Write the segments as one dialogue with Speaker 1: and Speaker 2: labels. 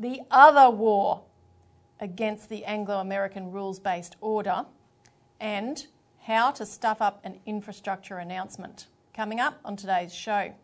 Speaker 1: the other war against the Anglo American rules based order, and how to stuff up an infrastructure announcement. Coming up on today's show.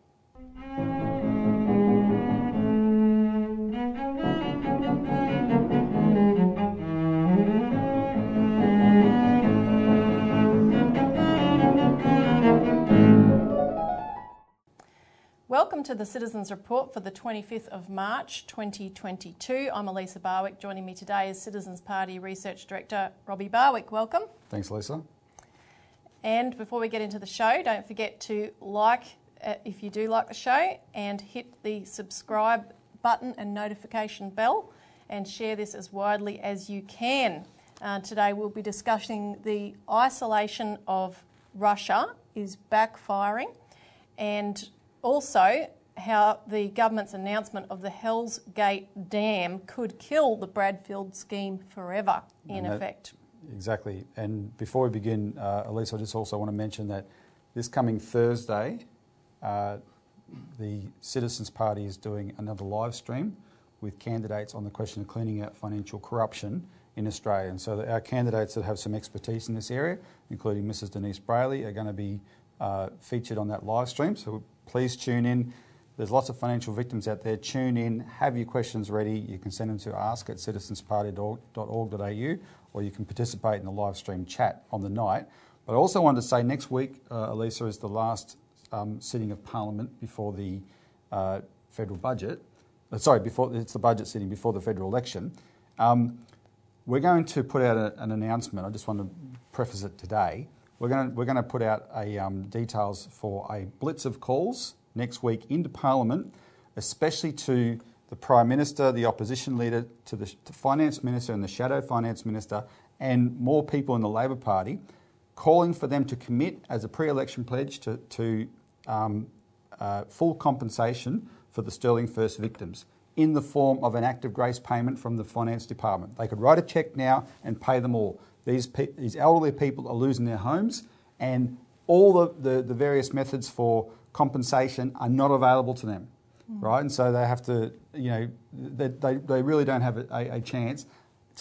Speaker 1: Welcome to the Citizens Report for the 25th of March 2022. I'm Elisa Barwick. Joining me today is Citizens Party Research Director Robbie Barwick. Welcome.
Speaker 2: Thanks, Lisa.
Speaker 1: And before we get into the show, don't forget to like uh, if you do like the show and hit the subscribe button and notification bell and share this as widely as you can. Uh, today we'll be discussing the isolation of Russia is backfiring and also how the government's announcement of the Hells Gate Dam could kill the Bradfield scheme forever, in
Speaker 2: that,
Speaker 1: effect.
Speaker 2: Exactly. And before we begin, uh, Elise, I just also want to mention that this coming Thursday, uh, the Citizens Party is doing another live stream with candidates on the question of cleaning out financial corruption in Australia. And so our candidates that have some expertise in this area, including Mrs. Denise Brailey, are going to be uh, featured on that live stream. So please tune in. There's lots of financial victims out there. Tune in, have your questions ready. You can send them to ask at citizensparty.org.au or you can participate in the live stream chat on the night. But I also wanted to say next week, uh, Elisa, is the last um, sitting of Parliament before the uh, federal budget. Uh, sorry, before it's the budget sitting before the federal election. Um, we're going to put out a, an announcement. I just want to preface it today. We're going to, we're going to put out a, um, details for a blitz of calls next week into Parliament, especially to the Prime Minister, the Opposition Leader, to the to Finance Minister and the Shadow Finance Minister, and more people in the Labor Party, calling for them to commit as a pre election pledge to, to um, uh, full compensation for the Sterling First victims in the form of an act of grace payment from the Finance Department. They could write a cheque now and pay them all. These, pe- these elderly people are losing their homes, and all the, the, the various methods for compensation are not available to them, mm. right? And so they have to, you know, they, they, they really don't have a, a, chance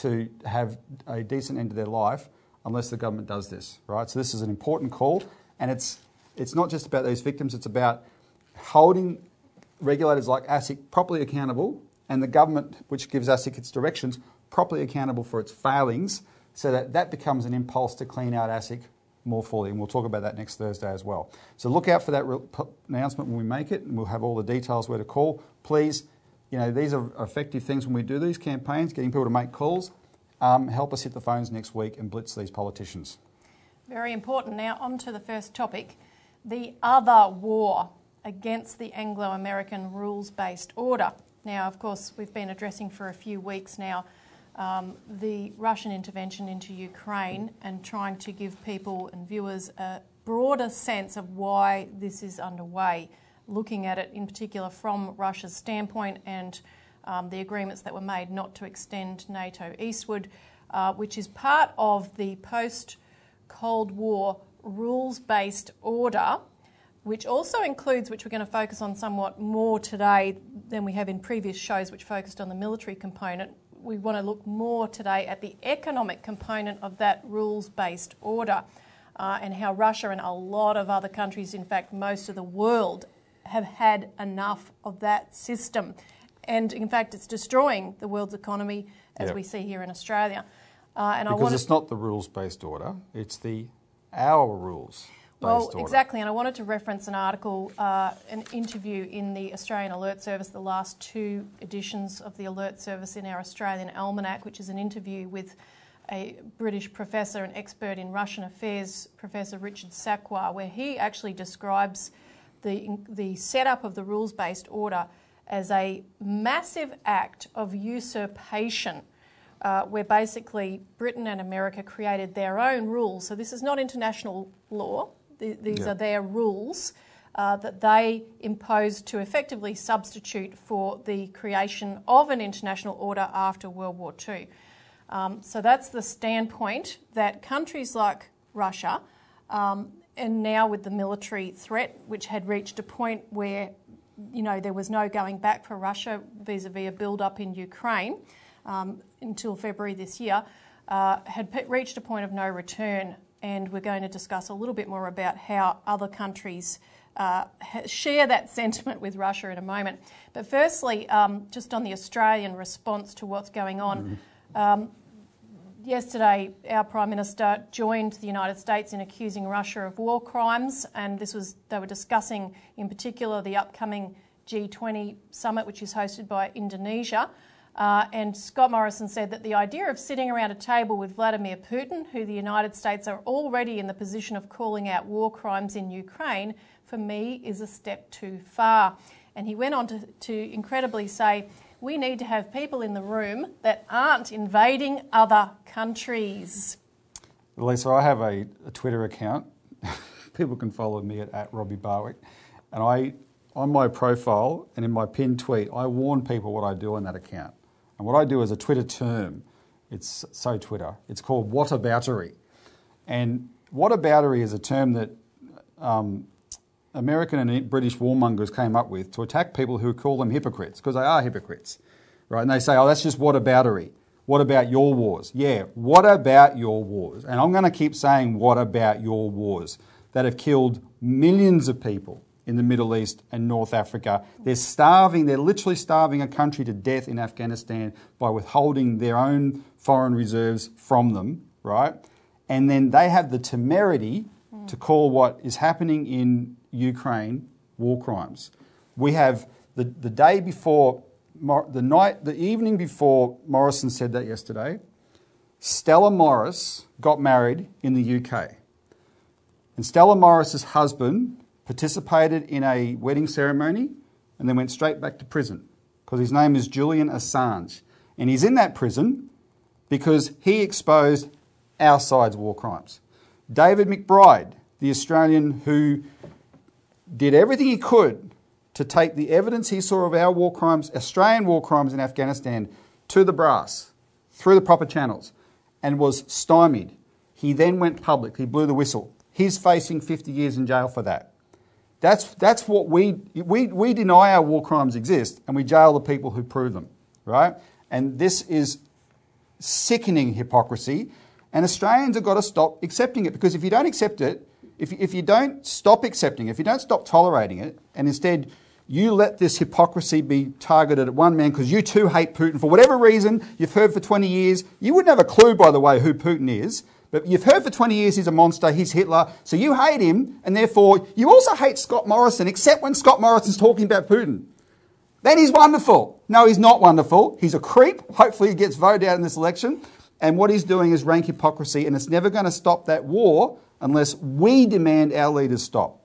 Speaker 2: to have a decent end to their life unless the government does this, right? So this is an important call, and it's, it's not just about those victims, it's about holding regulators like ASIC properly accountable and the government, which gives ASIC its directions, properly accountable for its failings so that that becomes an impulse to clean out ASIC more fully. And we'll talk about that next Thursday as well. So look out for that announcement when we make it, and we'll have all the details where to call. Please, you know, these are effective things when we do these campaigns, getting people to make calls. Um, help us hit the phones next week and blitz these politicians.
Speaker 1: Very important. Now, on to the first topic the other war against the Anglo American rules based order. Now, of course, we've been addressing for a few weeks now um, the Russian intervention into Ukraine and trying to give people and viewers a broader sense of why this is underway, looking at it in particular from Russia's standpoint and um, the agreements that were made not to extend NATO eastward, uh, which is part of the post Cold War rules based order. Which also includes, which we're going to focus on somewhat more today than we have in previous shows, which focused on the military component, we want to look more today at the economic component of that rules based order uh, and how Russia and a lot of other countries, in fact, most of the world, have had enough of that system. And in fact, it's destroying the world's economy as yep. we see here in Australia.
Speaker 2: Uh, and because it's not the rules based order, it's the our rules
Speaker 1: well, exactly, and I wanted to reference an article, uh, an interview in the Australian Alert Service, the last two editions of the Alert Service in our Australian Almanac, which is an interview with a British professor and expert in Russian affairs, Professor Richard Sakwa, where he actually describes the, the setup of the rules based order as a massive act of usurpation. Uh, where basically Britain and America created their own rules. So, this is not international law, these yeah. are their rules uh, that they imposed to effectively substitute for the creation of an international order after World War II. Um, so that's the standpoint that countries like Russia, um, and now with the military threat, which had reached a point where you know, there was no going back for Russia vis-a-vis a build-up in Ukraine um, until February this year, uh, had reached a point of no return. And we're going to discuss a little bit more about how other countries uh, share that sentiment with Russia in a moment. But firstly, um, just on the Australian response to what's going on. Mm. Um, yesterday, our Prime Minister joined the United States in accusing Russia of war crimes, and this was they were discussing in particular the upcoming G20 summit, which is hosted by Indonesia. Uh, and Scott Morrison said that the idea of sitting around a table with Vladimir Putin, who the United States are already in the position of calling out war crimes in Ukraine, for me is a step too far. And he went on to, to incredibly say, we need to have people in the room that aren't invading other countries.
Speaker 2: Lisa, I have a, a Twitter account. people can follow me at, at Robbie Barwick. And I, on my profile and in my pinned tweet, I warn people what I do on that account. And what I do is a Twitter term. It's so Twitter. It's called whataboutery. And whataboutery is a term that um, American and British warmongers came up with to attack people who call them hypocrites, because they are hypocrites, right? And they say, oh, that's just whataboutery. What about your wars? Yeah, what about your wars? And I'm going to keep saying, what about your wars that have killed millions of people in the Middle East and North Africa? They're starving, they're literally starving a country to death in Afghanistan by withholding their own foreign reserves from them, right? And then they have the temerity to call what is happening in Ukraine war crimes. We have the, the day before, the night, the evening before Morrison said that yesterday, Stella Moris got married in the UK. And Stella Moris's husband participated in a wedding ceremony and then went straight back to prison because his name is Julian Assange. And he's in that prison because he exposed our side's war crimes. David McBride, the Australian who did everything he could to take the evidence he saw of our war crimes, Australian war crimes in Afghanistan, to the brass through the proper channels and was stymied. He then went public. He blew the whistle. He's facing 50 years in jail for that. That's, that's what we, we, we deny our war crimes exist and we jail the people who prove them, right? And this is sickening hypocrisy. And Australians have got to stop accepting it because if you don't accept it, if, if you don't stop accepting it, if you don't stop tolerating it, and instead you let this hypocrisy be targeted at one man because you too hate Putin for whatever reason, you've heard for 20 years, you wouldn't have a clue, by the way, who Putin is, but you've heard for 20 years he's a monster, he's Hitler, so you hate him, and therefore you also hate Scott Morrison, except when Scott Morrison's talking about Putin. Then he's wonderful. No, he's not wonderful. He's a creep. Hopefully he gets voted out in this election. And what he's doing is rank hypocrisy, and it's never going to stop that war unless we demand our leaders stop.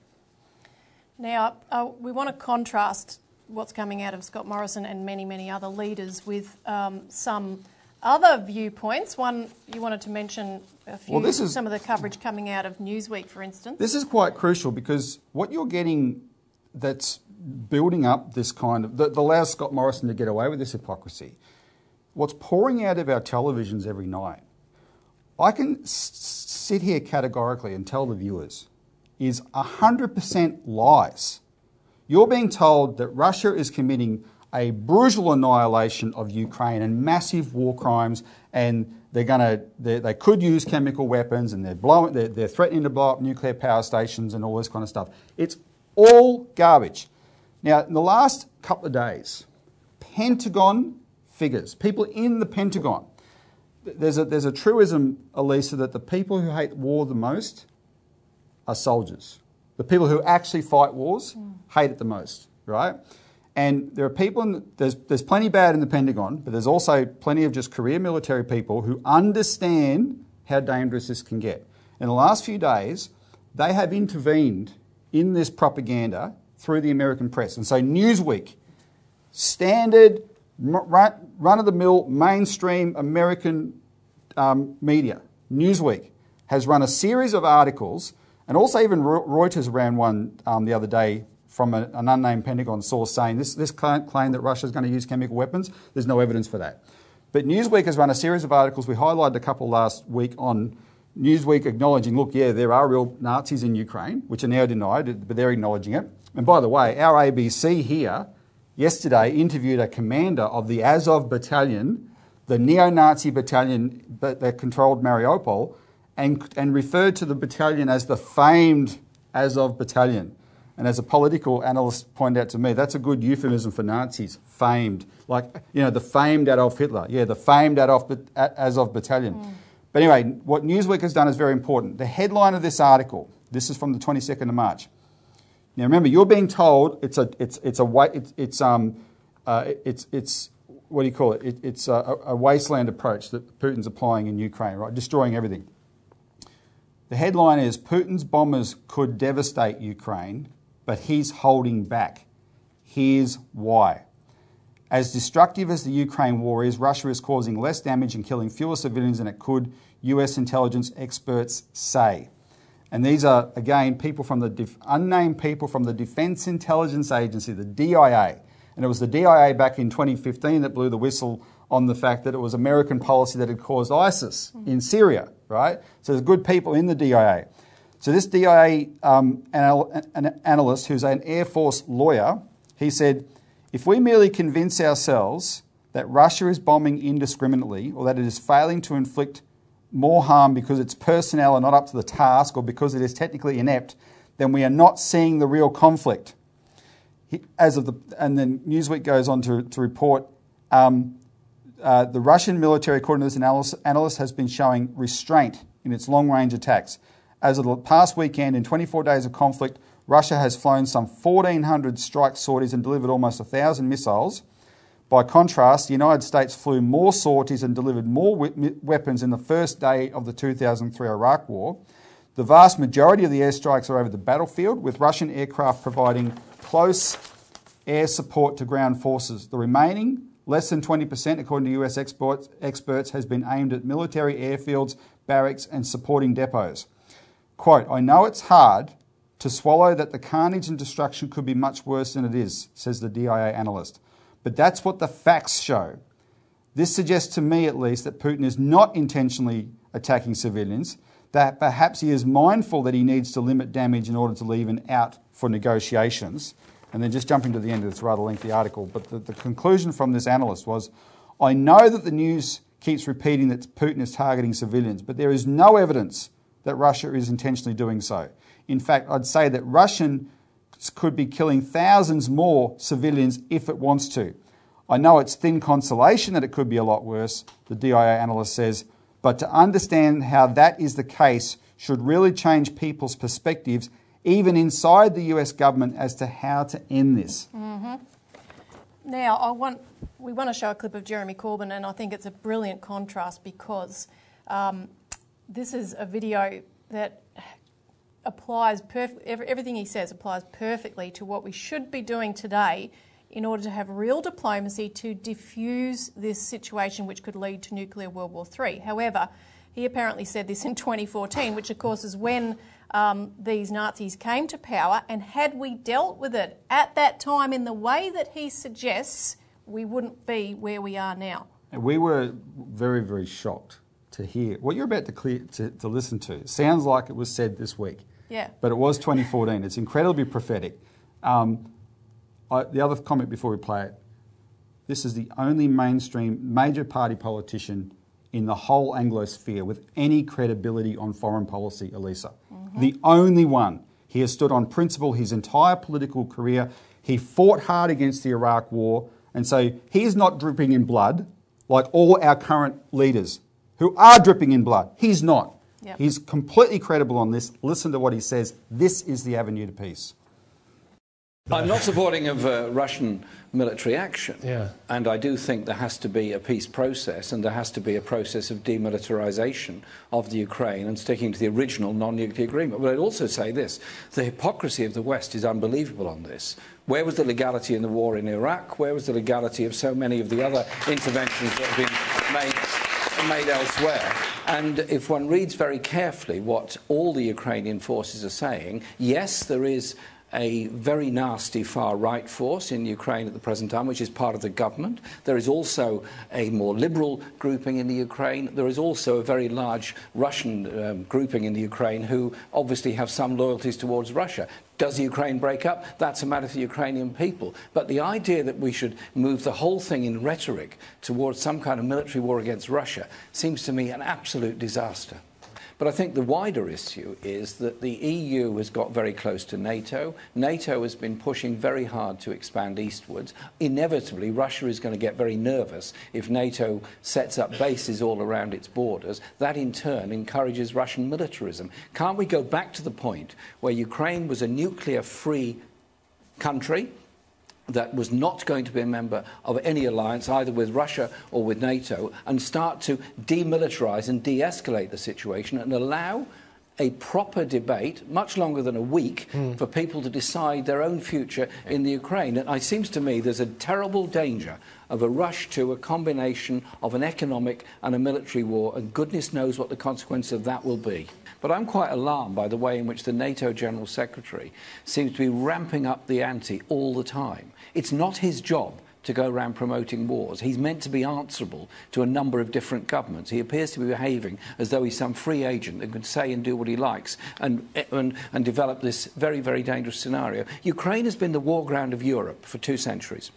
Speaker 1: Now, uh, we want to contrast what's coming out of Scott Morrison and many, many other leaders with um, some other viewpoints. One, you wanted to mention a few, well, this is, some of the coverage coming out of Newsweek, for instance.
Speaker 2: This is quite crucial because what you're getting that's building up this kind of, that allows Scott Morrison to get away with this hypocrisy, what's pouring out of our televisions every night I can sit here categorically and tell the viewers is 100% lies. You're being told that Russia is committing a brutal annihilation of Ukraine and massive war crimes, and they're going to they, they could use chemical weapons, and they're blowing they're, they're threatening to blow up nuclear power stations and all this kind of stuff. It's all garbage. Now, in the last couple of days, Pentagon figures, people in the Pentagon there's a, there's a truism, Elisa, that the people who hate war the most are soldiers. The people who actually fight wars mm. hate it the most, right? And there are people, in, there's, there's plenty bad in the Pentagon, but there's also plenty of just career military people who understand how dangerous this can get. In the last few days, they have intervened in this propaganda through the American press. And so Newsweek, standard run of the mill, mainstream American um, media, Newsweek, has run a series of articles, and also even Reuters ran one um, the other day from a, an unnamed Pentagon source saying this, this claim that Russia is going to use chemical weapons, there's no evidence for that. But Newsweek has run a series of articles. We highlighted a couple last week on Newsweek acknowledging, look, yeah, there are real Nazis in Ukraine, which are now denied, but they're acknowledging it. And by the way, our ABC here yesterday interviewed a commander of the Azov battalion, the neo Nazi battalion that controlled Mariupol, and, and referred to the battalion as the famed Azov battalion. And as a political analyst pointed out to me, that's a good euphemism for Nazis, famed. Like, you know, the famed Adolf Hitler. Yeah, the famed Adolf Azov battalion. Mm. But anyway, what Newsweek has done is very important. The headline of this article, this is from the 22nd of March. Now remember, you're being told it's a, it's, it's a, it's, it's, um, uh, it's, it's, what do you call it? it it's a, a wasteland approach that Putin's applying in Ukraine, right? Destroying everything. The headline is Putin's bombers could devastate Ukraine, but he's holding back. Here's why. As destructive as the Ukraine war is, Russia is causing less damage and killing fewer civilians than it could, US intelligence experts say. And these are, again, people from the def- unnamed people from the Defense Intelligence Agency, the DIA. And it was the DIA back in 2015 that blew the whistle on the fact that it was American policy that had caused ISIS in Syria, right? So there's good people in the DIA. So this DIA um, anal- an analyst, who's an Air Force lawyer, he said, if we merely convince ourselves that Russia is bombing indiscriminately or that it is failing to inflict more harm because its personnel are not up to the task or because it is technically inept, then we are not seeing the real conflict. As of the, and then Newsweek goes on to, to report um, uh, the Russian military, according to this analyst, analyst, has been showing restraint in its long range attacks. As of the past weekend, in 24 days of conflict, Russia has flown some 1,400 strike sorties and delivered almost 1,000 missiles. By contrast, the United States flew more sorties and delivered more weapons in the first day of the 2003 Iraq War. The vast majority of the airstrikes are over the battlefield, with Russian aircraft providing close air support to ground forces. The remaining, less than 20%, according to US experts, has been aimed at military airfields, barracks, and supporting depots. Quote, I know it's hard to swallow that the carnage and destruction could be much worse than it is, says the DIA analyst. But that's what the facts show. This suggests to me, at least, that Putin is not intentionally attacking civilians, that perhaps he is mindful that he needs to limit damage in order to leave an out for negotiations. And then just jumping to the end of this rather lengthy article, but the, the conclusion from this analyst was I know that the news keeps repeating that Putin is targeting civilians, but there is no evidence that Russia is intentionally doing so. In fact, I'd say that Russian could be killing thousands more civilians if it wants to. I know it's thin consolation that it could be a lot worse, the DIA analyst says, but to understand how that is the case should really change people's perspectives, even inside the US government, as to how to end this.
Speaker 1: Mm-hmm. Now, I want, we want to show a clip of Jeremy Corbyn, and I think it's a brilliant contrast because um, this is a video that applies everything he says applies perfectly to what we should be doing today in order to have real diplomacy to diffuse this situation which could lead to nuclear World War III. However, he apparently said this in 2014, which of course is when um, these Nazis came to power, and had we dealt with it at that time in the way that he suggests, we wouldn't be where we are now.
Speaker 2: We were very, very shocked to hear what you're about to, clear, to, to listen to. It sounds like it was said this week.
Speaker 1: Yeah.
Speaker 2: But it was 2014. It's incredibly prophetic. Um, I, the other comment before we play it this is the only mainstream major party politician in the whole Anglosphere with any credibility on foreign policy, Elisa. Mm-hmm. The only one. He has stood on principle his entire political career. He fought hard against the Iraq War, and so he's not dripping in blood like all our current leaders who are dripping in blood. He's not. Yep. He's completely credible on this. Listen to what he says. This is the avenue to peace.
Speaker 3: I'm not supporting of uh, Russian military action.
Speaker 4: Yeah.
Speaker 3: And I do think there has to be a peace process and there has to be a process of demilitarization of the Ukraine and sticking to the original non-nuclear agreement. But I'd also say this, the hypocrisy of the West is unbelievable on this. Where was the legality in the war in Iraq? Where was the legality of so many of the other interventions that have been made made elsewhere. And if one reads very carefully what all the Ukrainian forces are saying, yes, there is a very nasty far right force in Ukraine at the present time, which is part of the government. There is also a more liberal grouping in the Ukraine. There is also a very large Russian um, grouping in the Ukraine who obviously have some loyalties towards Russia. Does the Ukraine break up? That's a matter for the Ukrainian people. But the idea that we should move the whole thing in rhetoric towards some kind of military war against Russia seems to me an absolute disaster. But I think the wider issue is that the EU has got very close to NATO. NATO has been pushing very hard to expand eastwards. Inevitably, Russia is going to get very nervous if NATO sets up bases all around its borders. That in turn encourages Russian militarism. Can't we go back to the point where Ukraine was a nuclear free country? That was not going to be a member of any alliance, either with Russia or with NATO, and start to demilitarize and de escalate the situation and allow a proper debate, much longer than a week, mm. for people to decide their own future in the Ukraine. And it seems to me there's a terrible danger of a rush to a combination of an economic and a military war, and goodness knows what the consequence of that will be. But I'm quite alarmed by the way in which the NATO General Secretary seems to be ramping up the ante all the time. It's not his job to go around promoting wars. He's meant to be answerable to a number of different governments. He appears to be behaving as though he's some free agent that can say and do what he likes and, and, and develop this very, very dangerous scenario. Ukraine has been the war ground of Europe for two centuries.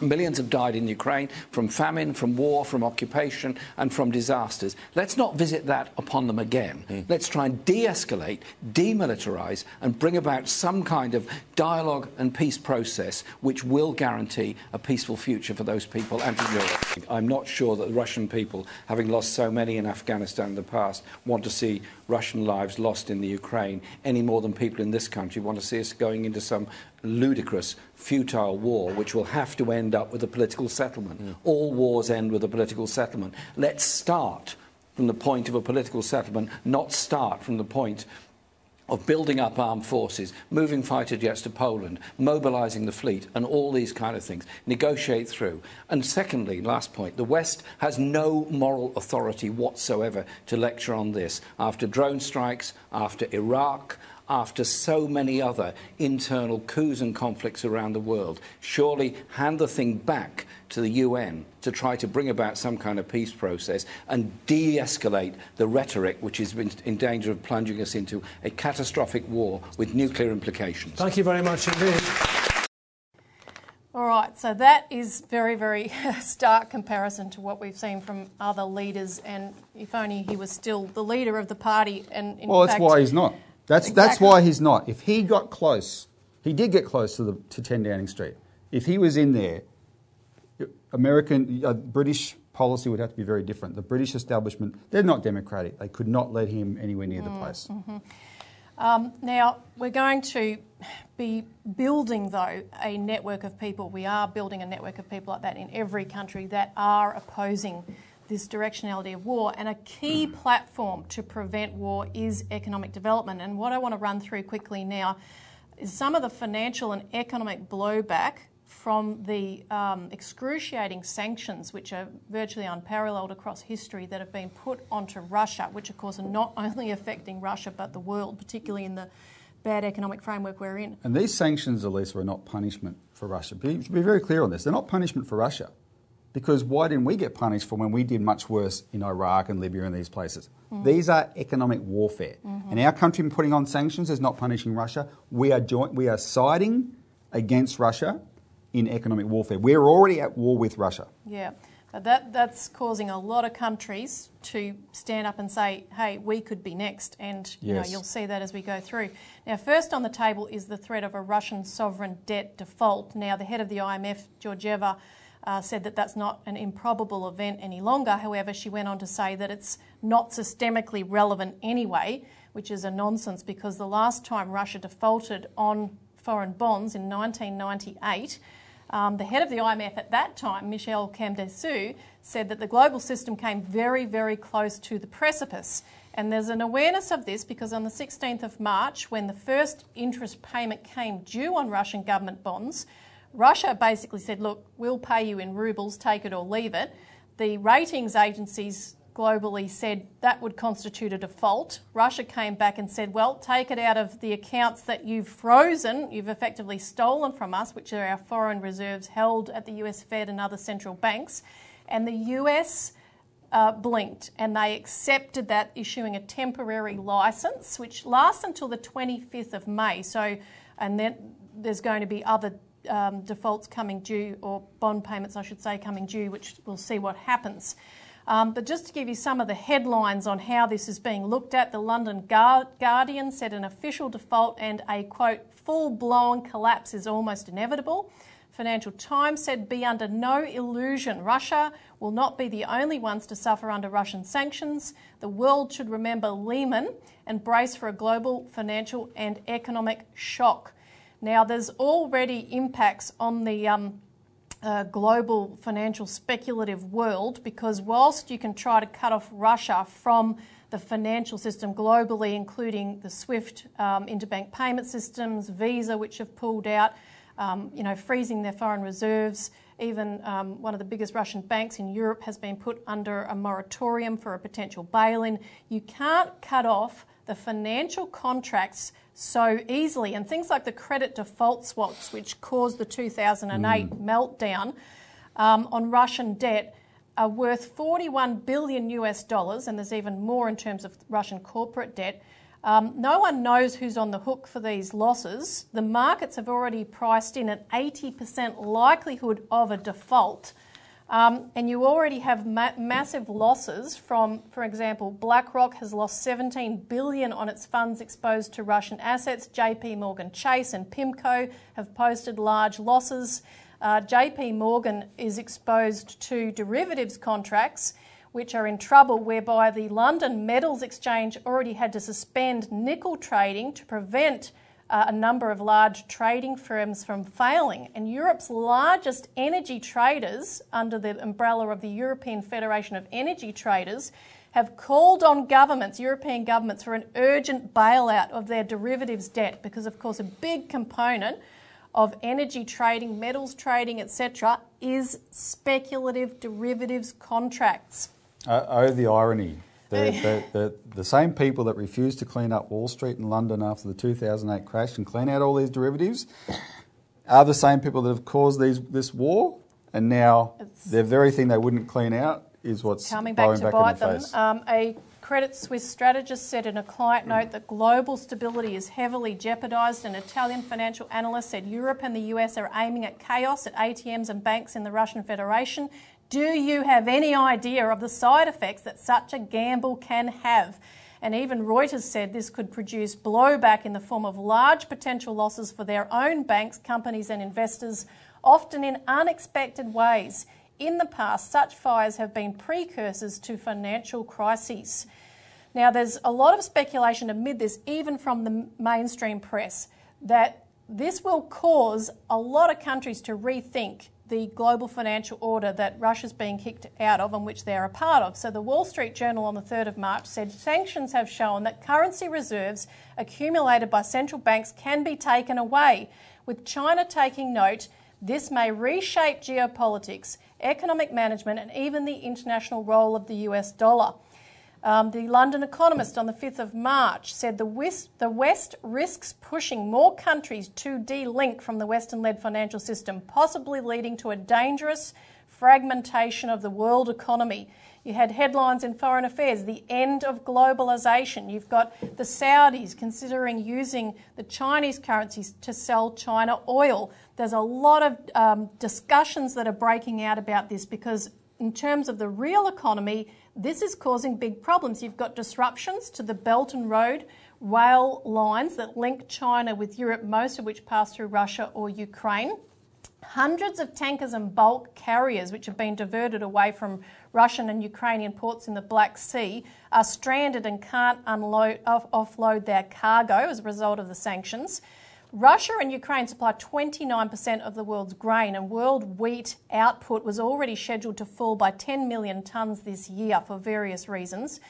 Speaker 3: Millions have died in Ukraine from famine, from war, from occupation, and from disasters. Let's not visit that upon them again. Mm. Let's try and de escalate, demilitarize, and bring about some kind of dialogue and peace process which will guarantee a peaceful future for those people and for Europe. I'm not sure that the Russian people, having lost so many in Afghanistan in the past, want to see Russian lives lost in the Ukraine any more than people in this country want to see us going into some ludicrous, futile war, which will have to end up with a political settlement. Mm. All wars end with a political settlement. Let's start from the point of a political settlement, not start from the point of building up armed forces, moving fighter jets to Poland, mobilizing the fleet, and all these kind of things. Negotiate through. And secondly, last point, the West has no moral authority whatsoever to lecture on this. After drone strikes, after Iraq, after so many other internal coups and conflicts around the world. Surely hand the thing back to the UN to try to bring about some kind of peace process and de escalate the rhetoric which is in danger of plunging us into a catastrophic war with nuclear implications.
Speaker 4: Thank you very much indeed.
Speaker 1: All right, so that is very, very stark comparison to what we've seen from other leaders, and if only he was still the leader of the party. And
Speaker 2: well, that's why he's not. That's, exactly. that's why he's not. If he got close, he did get close to, the, to 10 Downing Street. If he was in there, American, uh, British policy would have to be very different. The British establishment, they're not democratic. They could not let him anywhere near the mm, place.
Speaker 1: Mm-hmm. Um, now, we're going to be building, though, a network of people. We are building a network of people like that in every country that are opposing this directionality of war. And a key platform to prevent war is economic development. And what I want to run through quickly now is some of the financial and economic blowback from the um, excruciating sanctions, which are virtually unparalleled across history, that have been put onto Russia, which of course are not only affecting Russia but the world, particularly in the bad economic framework we're in.
Speaker 2: And these sanctions, Elisa, are not punishment for Russia. Be, be very clear on this. They're not punishment for Russia. Because why didn't we get punished for when we did much worse in Iraq and Libya and these places? Mm. These are economic warfare. Mm-hmm. And our country putting on sanctions is not punishing Russia. We are, joint, we are siding against Russia in economic warfare. We're already at war with Russia.
Speaker 1: Yeah. But that, that's causing a lot of countries to stand up and say, hey, we could be next. And you know, you'll see that as we go through. Now, first on the table is the threat of a Russian sovereign debt default. Now, the head of the IMF, Georgieva, uh, said that that's not an improbable event any longer. However, she went on to say that it's not systemically relevant anyway, which is a nonsense because the last time Russia defaulted on foreign bonds in 1998, um, the head of the IMF at that time, Michel Camdessus, said that the global system came very, very close to the precipice. And there's an awareness of this because on the 16th of March, when the first interest payment came due on Russian government bonds, Russia basically said, look, we'll pay you in rubles, take it or leave it. The ratings agencies globally said that would constitute a default. Russia came back and said, well, take it out of the accounts that you've frozen, you've effectively stolen from us, which are our foreign reserves held at the US Fed and other central banks. And the US uh, blinked and they accepted that, issuing a temporary license, which lasts until the 25th of May. So and then there's going to be other um, defaults coming due, or bond payments, I should say, coming due, which we'll see what happens. Um, but just to give you some of the headlines on how this is being looked at, the London Guardian said an official default and a quote, full blown collapse is almost inevitable. Financial Times said be under no illusion. Russia will not be the only ones to suffer under Russian sanctions. The world should remember Lehman and brace for a global financial and economic shock. Now, there's already impacts on the um, uh, global financial speculative world because whilst you can try to cut off Russia from the financial system globally, including the SWIFT um, interbank payment systems, Visa, which have pulled out, um, you know, freezing their foreign reserves. Even um, one of the biggest Russian banks in Europe has been put under a moratorium for a potential bail in. You can't cut off the financial contracts so easily. And things like the credit default swaps, which caused the 2008 mm. meltdown um, on Russian debt, are worth 41 billion US dollars, and there's even more in terms of Russian corporate debt. Um, no one knows who's on the hook for these losses. The markets have already priced in an 80% likelihood of a default. Um, and you already have ma- massive losses from, for example, BlackRock has lost 17 billion on its funds exposed to Russian assets. JP Morgan Chase and PIMCO have posted large losses. Uh, JP Morgan is exposed to derivatives contracts which are in trouble, whereby the London Metals Exchange already had to suspend nickel trading to prevent uh, a number of large trading firms from failing. And Europe's largest energy traders, under the umbrella of the European Federation of Energy Traders, have called on governments, European governments, for an urgent bailout of their derivatives debt because, of course, a big component of energy trading, metals trading, etc., is speculative derivatives contracts.
Speaker 2: Uh, oh, the irony. The, the, the, the, same people that refused to clean up Wall Street in London after the 2008 crash and clean out all these derivatives are the same people that have caused these, this war, and now it's the very thing they wouldn't clean out is what's
Speaker 1: coming back to
Speaker 2: back
Speaker 1: bite
Speaker 2: them.
Speaker 1: Um, a Credit Suisse strategist said in a client note that global stability is heavily jeopardised. An Italian financial analyst said Europe and the US are aiming at chaos at ATMs and banks in the Russian Federation. Do you have any idea of the side effects that such a gamble can have? And even Reuters said this could produce blowback in the form of large potential losses for their own banks, companies, and investors, often in unexpected ways. In the past, such fires have been precursors to financial crises. Now, there's a lot of speculation amid this, even from the mainstream press, that this will cause a lot of countries to rethink the global financial order that Russia's being kicked out of and which they're a part of. So the Wall Street Journal on the 3rd of March said sanctions have shown that currency reserves accumulated by central banks can be taken away. With China taking note, this may reshape geopolitics, economic management, and even the international role of the US dollar. Um, the London Economist on the 5th of March said the West, the West risks pushing more countries to de-link from the Western led financial system, possibly leading to a dangerous fragmentation of the world economy. You had headlines in Foreign Affairs, the end of globalization. You've got the Saudis considering using the Chinese currencies to sell China oil. There's a lot of um, discussions that are breaking out about this because, in terms of the real economy, this is causing big problems. You've got disruptions to the Belt and Road rail lines that link China with Europe, most of which pass through Russia or Ukraine. Hundreds of tankers and bulk carriers, which have been diverted away from Russian and Ukrainian ports in the Black Sea, are stranded and can't unload, off, offload their cargo as a result of the sanctions. Russia and Ukraine supply 29% of the world's grain, and world wheat output was already scheduled to fall by 10 million tonnes this year for various reasons.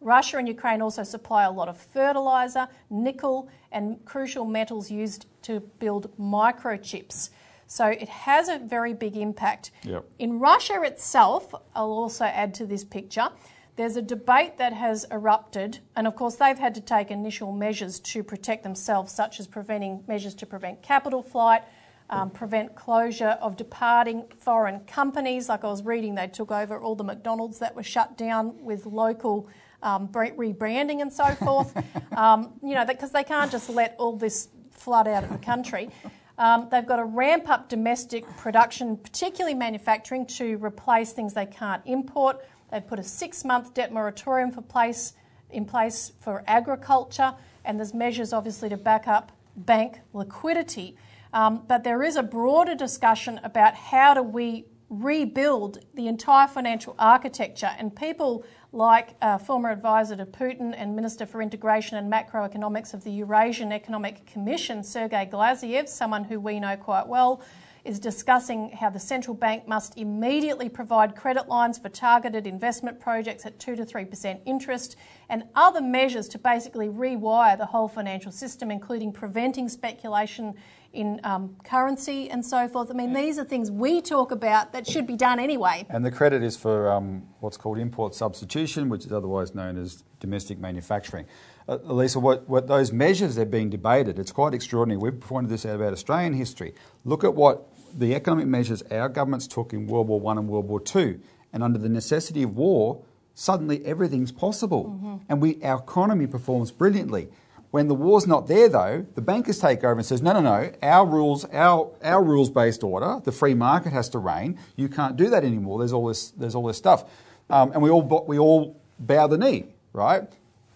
Speaker 1: Russia and Ukraine also supply a lot of fertiliser, nickel, and crucial metals used to build microchips. So it has a very big impact.
Speaker 2: Yep.
Speaker 1: In Russia itself, I'll also add to this picture, there's a debate that has erupted, and of course, they've had to take initial measures to protect themselves, such as preventing measures to prevent capital flight, um, prevent closure of departing foreign companies. Like I was reading, they took over all the McDonald's that were shut down with local um, rebranding and so forth. um, you know, because they can't just let all this flood out of the country. Um, they've got to ramp up domestic production, particularly manufacturing, to replace things they can't import. They've put a six month debt moratorium for place, in place for agriculture, and there's measures obviously to back up bank liquidity. Um, but there is a broader discussion about how do we rebuild the entire financial architecture, and people like uh, former advisor to Putin and Minister for Integration and Macroeconomics of the Eurasian Economic Commission, Sergei Glaziev, someone who we know quite well, is discussing how the central bank must immediately provide credit lines for targeted investment projects at 2 to 3% interest and other measures to basically rewire the whole financial system, including preventing speculation in um, currency and so forth. I mean, these are things we talk about that should be done anyway.
Speaker 2: And the credit is for um, what's called import substitution, which is otherwise known as domestic manufacturing. Uh, Lisa, what, what those measures are being debated, it's quite extraordinary. We've pointed this out about Australian history. Look at what the economic measures our governments took in World War One and World War Two, and under the necessity of war, suddenly everything's possible, mm-hmm. and we our economy performs brilliantly. When the war's not there, though, the bankers take over and says, no, no, no, our rules, our, our rules-based order, the free market has to reign. You can't do that anymore. There's all this, there's all this stuff. Um, and we all, we all bow the knee, right?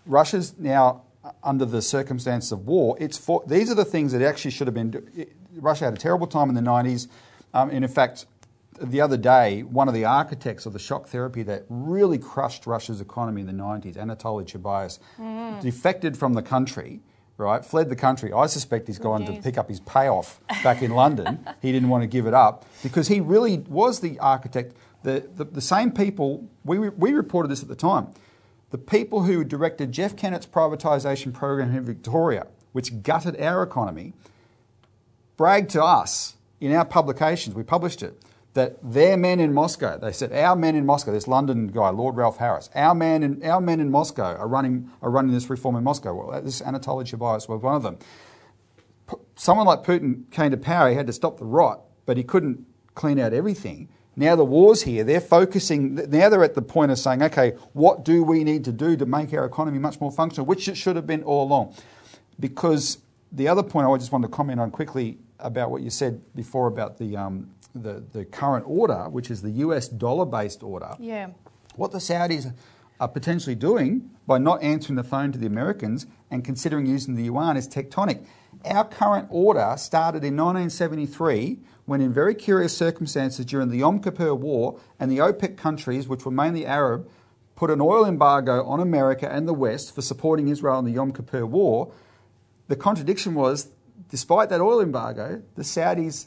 Speaker 2: Russia's now under the circumstances of war. It's for, these are the things that actually should have been. Russia had a terrible time in the 90s. Um, and in fact, the other day, one of the architects of the shock therapy that really crushed Russia's economy in the 90s, Anatoly Chubais, mm. defected from the country, right? Fled the country. I suspect he's gone to pick up his payoff back in London. He didn't want to give it up because he really was the architect. The, the, the same people, we, we reported this at the time, the people who directed Jeff Kennett's privatisation program in Victoria, which gutted our economy, bragged to us in our publications, we published it, that their men in Moscow, they said, our men in Moscow, this London guy, Lord Ralph Harris, our, man in, our men in Moscow are running, are running this reform in Moscow. Well, this Anatoly Chubais was one of them. Someone like Putin came to power, he had to stop the rot, but he couldn't clean out everything. Now the war's here, they're focusing, now they're at the point of saying, okay, what do we need to do to make our economy much more functional, which it should have been all along. Because the other point I just wanted to comment on quickly about what you said before about the, um, the, the current order, which is the US dollar based order,
Speaker 1: yeah.
Speaker 2: what the Saudis are potentially doing by not answering the phone to the Americans and considering using the yuan is tectonic. Our current order started in 1973 when, in very curious circumstances during the Yom Kippur War and the OPEC countries, which were mainly Arab, put an oil embargo on America and the West for supporting Israel in the Yom Kippur War. The contradiction was, despite that oil embargo, the Saudis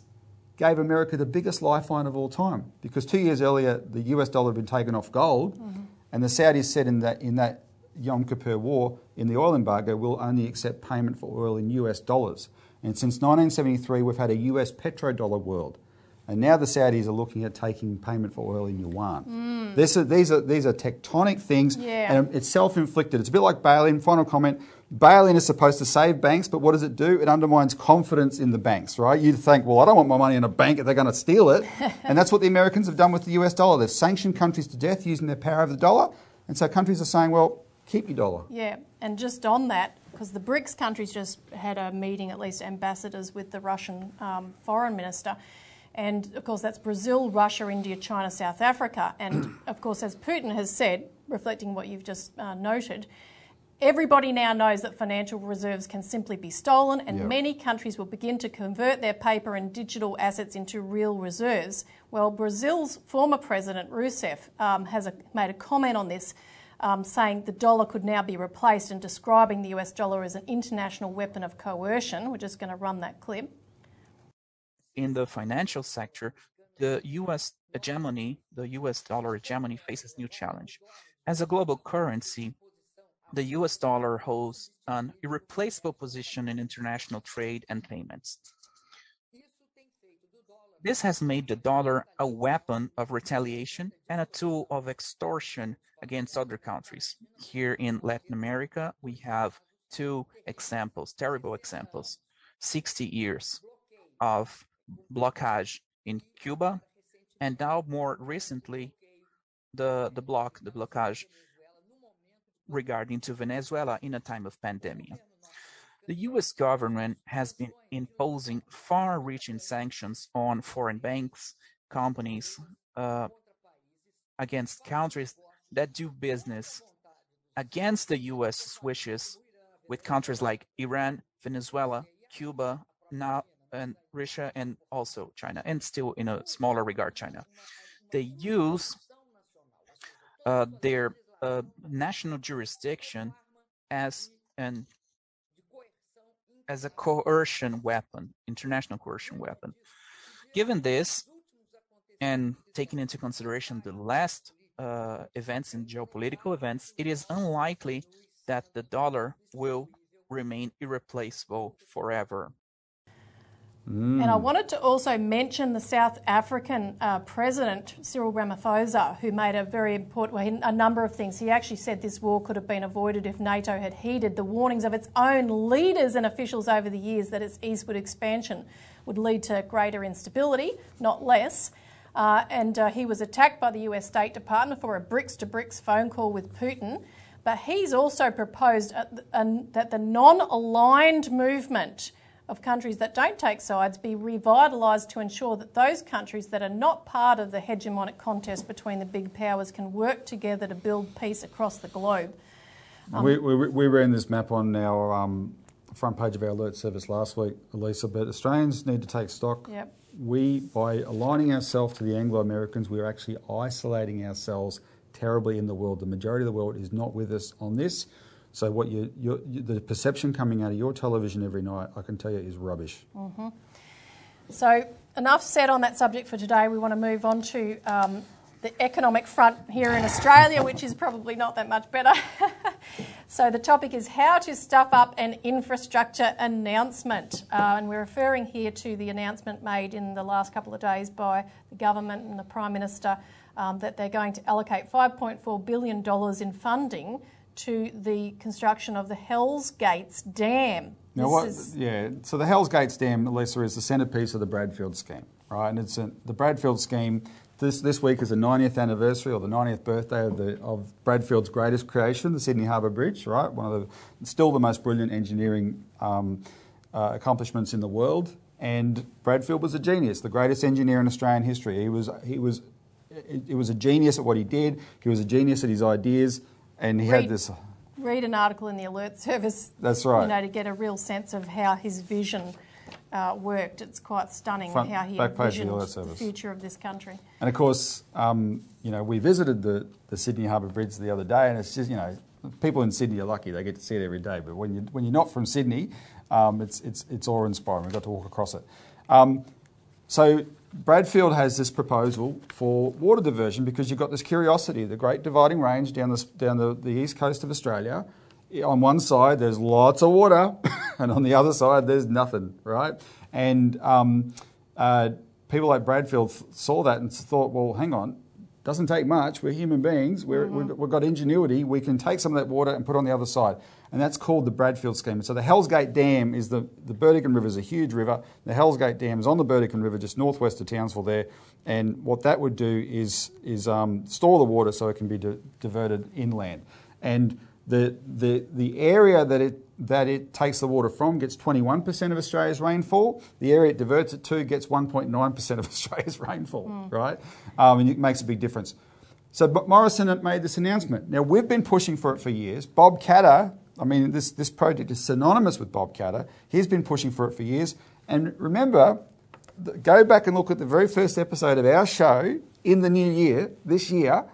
Speaker 2: gave America the biggest lifeline of all time because two years earlier the US dollar had been taken off gold, mm-hmm. and the Saudis said in that, in that Yom Kippur war, in the oil embargo, we'll only accept payment for oil in US dollars. And since 1973, we've had a US petrodollar world. And now the Saudis are looking at taking payment for oil in yuan. Mm. These, are, these, are, these are tectonic things,
Speaker 1: yeah.
Speaker 2: and it's self inflicted. It's a bit like bail in. Final comment bail in is supposed to save banks, but what does it do? It undermines confidence in the banks, right? You'd think, well, I don't want my money in a bank if they're going to steal it. and that's what the Americans have done with the US dollar. They've sanctioned countries to death using their power of the dollar. And so countries are saying, well, keep your dollar.
Speaker 1: Yeah, and just on that, because the BRICS countries just had a meeting, at least ambassadors, with the Russian um, foreign minister. And of course, that's Brazil, Russia, India, China, South Africa. And of course, as Putin has said, reflecting what you've just uh, noted, everybody now knows that financial reserves can simply be stolen, and yep. many countries will begin to convert their paper and digital assets into real reserves. Well, Brazil's former president, Rousseff, um, has a, made a comment on this. Um, saying the dollar could now be replaced and describing the US dollar as an international weapon of coercion. We're just going to run that clip
Speaker 4: in the financial sector, the US hegemony, the US dollar hegemony faces new challenge. As a global currency, the US dollar holds an irreplaceable position in international trade and payments. This has made the dollar a weapon of retaliation and a tool of extortion against other countries. Here in Latin America, we have two examples, terrible examples. 60 years of blockage in Cuba, and now more recently, the, the block, the blockage regarding to Venezuela in a time of pandemic. The US government has been imposing far reaching sanctions on foreign banks, companies, uh, against countries that do business against the US wishes with countries like Iran, Venezuela, Cuba, now and Russia, and also China, and still in a smaller regard, China. They use uh, their national jurisdiction as an as a coercion weapon, international coercion weapon. Given this, and taking into consideration the last uh, events and geopolitical events, it is unlikely that the dollar will remain irreplaceable forever.
Speaker 1: Mm. And I wanted to also mention the South African uh, president, Cyril Ramaphosa, who made a very important, well, a number of things. He actually said this war could have been avoided if NATO had heeded the warnings of its own leaders and officials over the years that its eastward expansion would lead to greater instability, not less. Uh, and uh, he was attacked by the US State Department for a BRICS to BRICS phone call with Putin. But he's also proposed a, that the non aligned movement of countries that don't take sides be revitalised to ensure that those countries that are not part of the hegemonic contest between the big powers can work together to build peace across the globe.
Speaker 2: Um, we, we, we, ran this map on our um, front page of our alert service last week, Elisa, but Australians need to take stock.
Speaker 1: Yep.
Speaker 2: We, by aligning ourselves to the Anglo Americans, we are actually isolating ourselves terribly in the world. The majority of the world is not with us on this. So what you, you, the perception coming out of your television every night, I can tell you, is rubbish.
Speaker 1: Mm-hmm. So enough said on that subject for today. We want to move on to um, the economic front here in Australia, which is probably not that much better. so the topic is how to stuff up an infrastructure announcement, uh, and we're referring here to the announcement made in the last couple of days by the government and the prime minister um, that they're going to allocate 5.4 billion dollars in funding to the construction of the Hells Gates Dam.
Speaker 2: Now, what, is... yeah, so the Hells Gates Dam, Lisa, is the centrepiece of the Bradfield scheme, right? And it's a, the Bradfield scheme. This, this week is the 90th anniversary or the 90th birthday of, the, of Bradfield's greatest creation, the Sydney Harbour Bridge, right? One of the still the most brilliant engineering um, uh, accomplishments in the world. And Bradfield was a genius, the greatest engineer in Australian history. He was he was it, was a genius at what he did. He was a genius at his ideas and he
Speaker 1: read,
Speaker 2: had this.
Speaker 1: Read an article in the alert service.
Speaker 2: That's right.
Speaker 1: You know, to get a real sense of how his vision uh, worked. It's quite stunning
Speaker 2: Front,
Speaker 1: how he envisioned the, the, future of this country.
Speaker 2: And of course, um, you know, we visited the, the Sydney Harbour Bridge the other day, and it's just, you know, people in Sydney are lucky; they get to see it every day. But when you when you're not from Sydney, um, it's it's it's awe-inspiring. We've got to walk across it. Um, so Bradfield has this proposal for water diversion because you've got this curiosity, the Great Dividing Range down the, down the, the east coast of Australia. On one side, there's lots of water, and on the other side, there's nothing, right? And um, uh, people like Bradfield saw that and thought, well, hang on, doesn't take much. We're human beings. we have mm-hmm. got ingenuity. We can take some of that water and put it on the other side and that's called the Bradfield scheme. So the Hells Gate Dam is the, the Burdekin River is a huge river. The Hells Gate Dam is on the Burdekin River, just northwest of Townsville there. And what that would do is, is um, store the water so it can be di- diverted inland. And the, the, the area that it, that it takes the water from gets 21% of Australia's rainfall. The area it diverts it to gets 1.9% of Australia's rainfall, mm. right? Um, and it makes a big difference. So Morrison made this announcement. Now, we've been pushing for it for years. Bob Katter I mean, this, this project is synonymous with Bob Katter. He's been pushing for it for years. And remember, go back and look at the very first episode of our show in the new year, this year,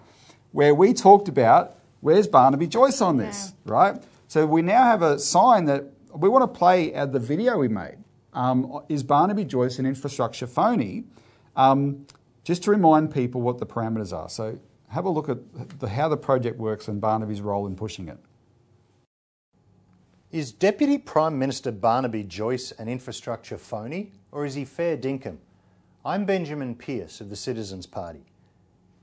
Speaker 2: where we talked about where's Barnaby Joyce on this, yeah. right? So we now have a sign that we want to play at the video we made. Um, is Barnaby Joyce an infrastructure phony? Um, just to remind people what the parameters are. So have a look at the, how the project works and Barnaby's role in pushing it.
Speaker 5: Is Deputy Prime Minister Barnaby Joyce an infrastructure phony, or is he fair dinkum? I'm Benjamin Pearce of the Citizens Party.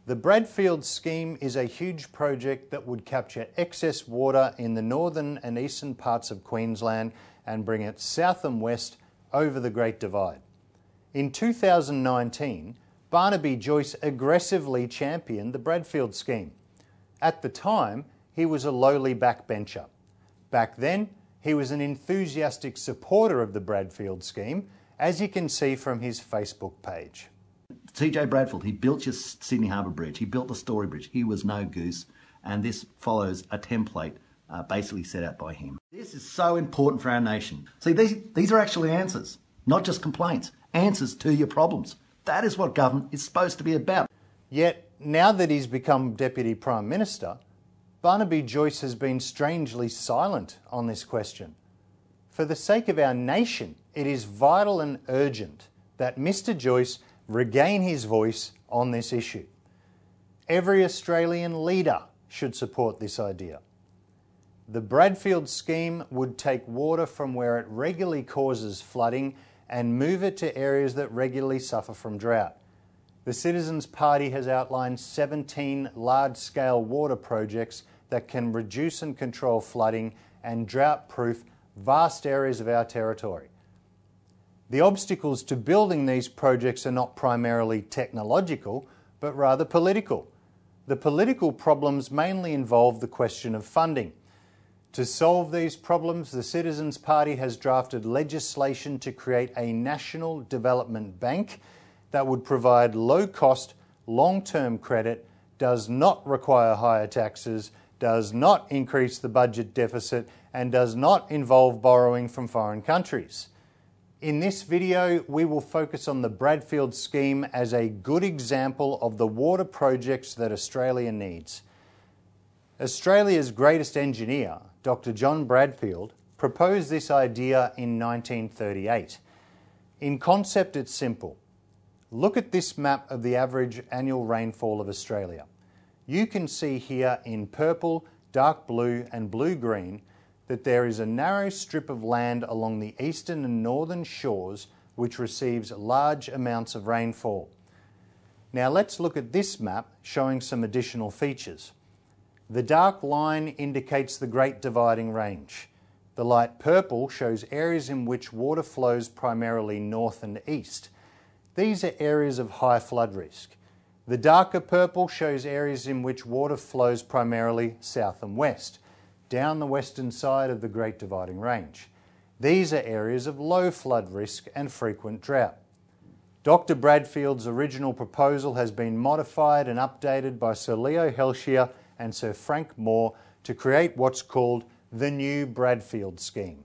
Speaker 5: The Bradfield scheme is a huge project that would capture excess water in the northern and eastern parts of Queensland and bring it south and west over the Great Divide. In 2019, Barnaby Joyce aggressively championed the Bradfield scheme. At the time, he was a lowly backbencher. Back then, he was an enthusiastic supporter of the Bradfield scheme, as you can see from his Facebook page.
Speaker 6: TJ Bradfield, he built your Sydney Harbour Bridge, he built the Story Bridge. He was no goose, and this follows a template uh, basically set out by him. This is so important for our nation. See, these, these are actually answers, not just complaints, answers to your problems. That is what government is supposed to be about.
Speaker 5: Yet, now that he's become Deputy Prime Minister, Barnaby Joyce has been strangely silent on this question. For the sake of our nation, it is vital and urgent that Mr Joyce regain his voice on this issue. Every Australian leader should support this idea. The Bradfield scheme would take water from where it regularly causes flooding and move it to areas that regularly suffer from drought. The Citizens Party has outlined 17 large scale water projects that can reduce and control flooding and drought proof vast areas of our territory. The obstacles to building these projects are not primarily technological, but rather political. The political problems mainly involve the question of funding. To solve these problems, the Citizens Party has drafted legislation to create a national development bank that would provide low cost, long term credit, does not require higher taxes, does not increase the budget deficit, and does not involve borrowing from foreign countries. In this video, we will focus on the Bradfield scheme as a good example of the water projects that Australia needs. Australia's greatest engineer, Dr. John Bradfield, proposed this idea in 1938. In concept, it's simple. Look at this map of the average annual rainfall of Australia. You can see here in purple, dark blue, and blue green that there is a narrow strip of land along the eastern and northern shores which receives large amounts of rainfall. Now let's look at this map showing some additional features. The dark line indicates the Great Dividing Range. The light purple shows areas in which water flows primarily north and east. These are areas of high flood risk. The darker purple shows areas in which water flows primarily south and west, down the western side of the Great Dividing Range. These are areas of low flood risk and frequent drought. Dr. Bradfield's original proposal has been modified and updated by Sir Leo Hielscher and Sir Frank Moore to create what's called the new Bradfield scheme.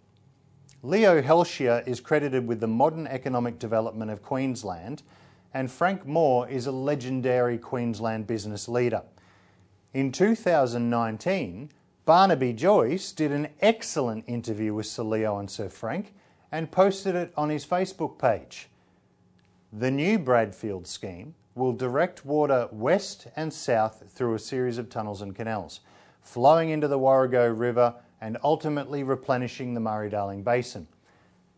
Speaker 5: Leo Hielscher is credited with the modern economic development of Queensland, and Frank Moore is a legendary Queensland business leader. In 2019, Barnaby Joyce did an excellent interview with Sir Leo and Sir Frank and posted it on his Facebook page. The new Bradfield scheme will direct water west and south through a series of tunnels and canals, flowing into the Warrego River and ultimately replenishing the Murray-Darling Basin.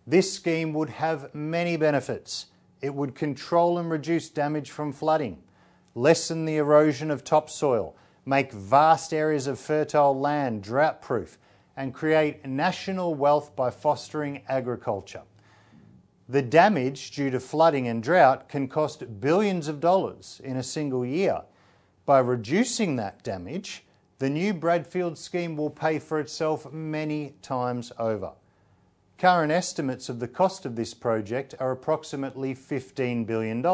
Speaker 5: This scheme would have many benefits. It would control and reduce damage from flooding, lessen the erosion of topsoil, make vast areas of fertile land drought-proof, and create national wealth by fostering agriculture. The damage due to flooding and drought can cost billions of dollars in a single year. By reducing that damage, the new Bradfield scheme will pay for itself many times over. Current estimates of the cost of this project are approximately $15 billion.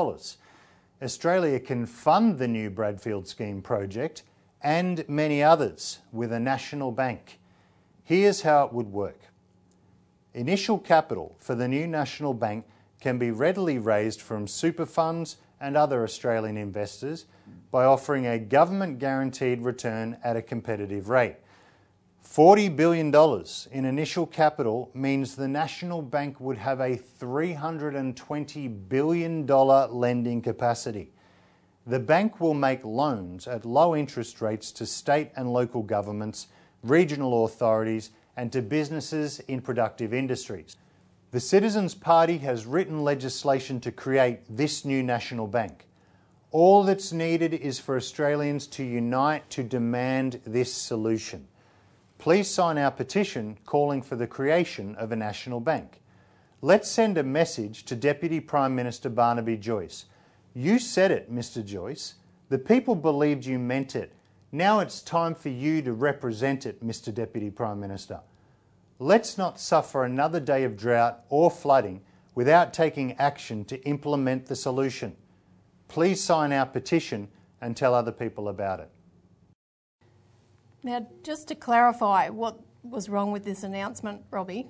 Speaker 5: Australia can fund the new Bradfield scheme project and many others with a national bank. Here's how it would work. Initial capital for the new National Bank can be readily raised from super funds and other Australian investors by offering a government guaranteed return at a competitive rate. $40 billion in initial capital means the National Bank would have a $320 billion lending capacity. The bank will make loans at low interest rates to state and local governments, regional authorities, and to businesses in productive industries. The Citizens Party has written legislation to create this new national bank. All that's needed is for Australians to unite to demand this solution. Please sign our petition calling for the creation of a national bank. Let's send a message to Deputy Prime Minister Barnaby Joyce. You said it, Mr Joyce. The people believed you meant it. Now it's time for you to represent it, Mr Deputy Prime Minister. Let's not suffer another day of drought or flooding without taking action to implement the solution. Please sign our petition and tell other people about it.
Speaker 1: Now, just to clarify what was wrong with this announcement, Robbie,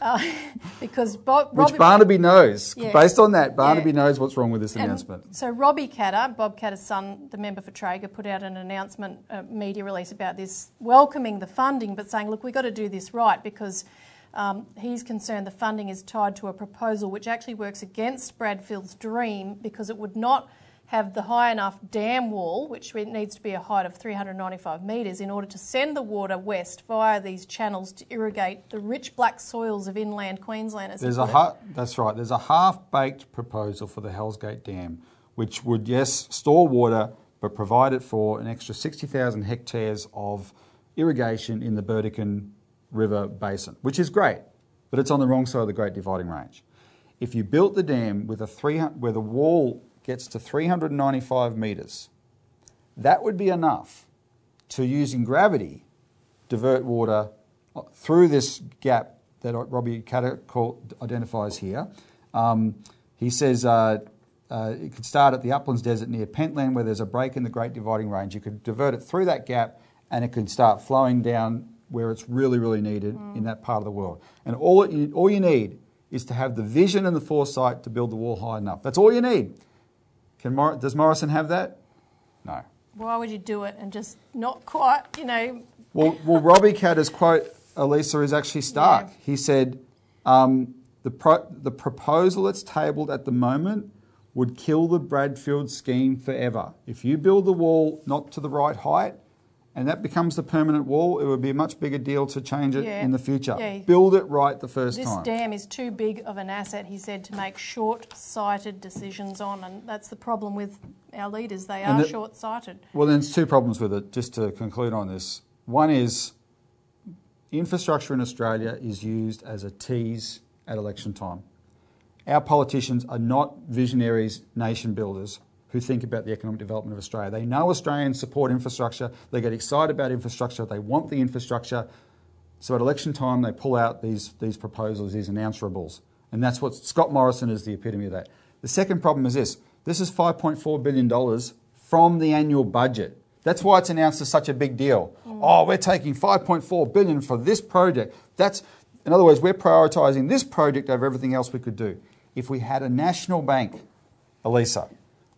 Speaker 1: uh, because Bob,
Speaker 2: Which Barnaby knows.
Speaker 1: Yeah.
Speaker 2: Based on that, Barnaby
Speaker 1: Yeah.
Speaker 2: knows what's wrong with this
Speaker 1: and
Speaker 2: announcement.
Speaker 1: So Robbie Katter, Bob Katter's son, the member for Traeger, put out an announcement, a media release about this, welcoming the funding, but saying, look, we've got to do this right because um, he's concerned the funding is tied to a proposal which actually works against Bradfield's dream because it would not have the high enough dam wall, which needs to be a height of 395 metres, in order to send the water west via these channels to irrigate the rich black soils of inland Queensland.
Speaker 2: There's a ha- that's right. There's a half-baked proposal for the Hell's Gate Dam, which would yes store water, but provide it for an extra 60,000 hectares of irrigation in the Burdekin River basin, which is great, but it's on the wrong side of the Great Dividing Range. If you built the dam with a 300, where the wall gets to 395 metres, that would be enough to using gravity divert water through this gap that Robbie Katter identifies here. Um, he says uh, uh, it could start at the Uplands Desert near Pentland, where there's a break in the Great Dividing Range. You could divert it through that gap, and it could start flowing down where it's really, really needed in that part of the world. And all, it, all you need is to have the vision and the foresight to build the wall high enough. That's all you need. Can Mor- does Morrison have that? No.
Speaker 1: Why would you do it and just not quite, you know,
Speaker 2: Well, well Robbie Katter's quote, Elisa, is actually stark.
Speaker 1: Yeah.
Speaker 2: He said, um, the, pro- the proposal that's tabled at the moment would kill the Bradfield scheme forever. If you build the wall not to the right height, and that becomes the permanent wall, it would be a much bigger deal to change it
Speaker 1: Yeah.
Speaker 2: in the future.
Speaker 1: Yeah.
Speaker 2: Build it right the first
Speaker 1: This
Speaker 2: time.
Speaker 1: This dam is too big of an asset, he said, to make short sighted decisions on. And that's the problem with our leaders. They are
Speaker 2: the-
Speaker 1: short sighted.
Speaker 2: Well, then there's two problems with it, just to conclude on this. One is infrastructure in Australia is used as a tease at election time. Our politicians are not visionaries, nation builders who think about the economic development of Australia. They know Australians support infrastructure, they get excited about infrastructure, they want the infrastructure. So at election time, they pull out these, these proposals, these unanswerables. And that's what Scott Morrison is the epitome of that. The second problem is this this is $5.4 billion from the annual budget. That's why it's announced as such a big deal. Mm. Oh, we're taking 5.4 billion for this project. That's, in other words, we're prioritising this project over everything else we could do. If we had a national bank, Elisa,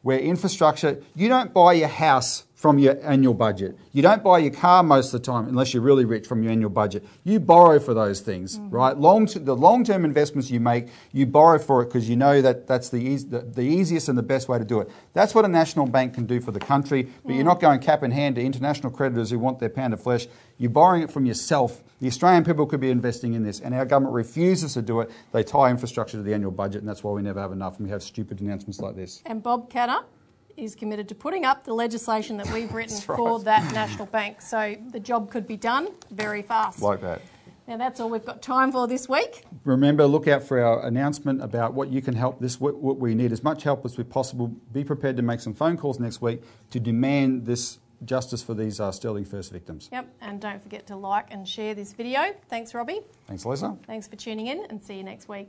Speaker 2: where infrastructure, you don't buy your house from your annual budget. You don't buy your car most of the time, unless you're really rich, from your annual budget. You borrow for those things, mm-hmm. right? Long the long-term investments you make, you borrow for it because you know that that's the, eas- the, the easiest and the best way to do it. That's what a national bank can do for the country, but you're not going cap in hand to international creditors who want their pound of flesh. You're borrowing it from yourself. The Australian people could be investing in this, and our government refuses to do it. They tie infrastructure to the annual budget, and that's why we never have enough, and we have stupid announcements like this.
Speaker 1: And Bob Katter is committed to putting up the legislation that we've written
Speaker 2: right.
Speaker 1: for that national bank. So the job could be done very fast.
Speaker 2: Like that.
Speaker 1: Now that's all we've got time for this week.
Speaker 2: Remember, look out for our announcement about what you can help. This what, what we need as much help as we possible. Be prepared to make some phone calls next week to demand this justice for these uh, Sterling First victims.
Speaker 1: Yep, and don't forget to like and share this video. Thanks, Robbie.
Speaker 2: Thanks, Lisa.
Speaker 1: Thanks for tuning in and see you next week.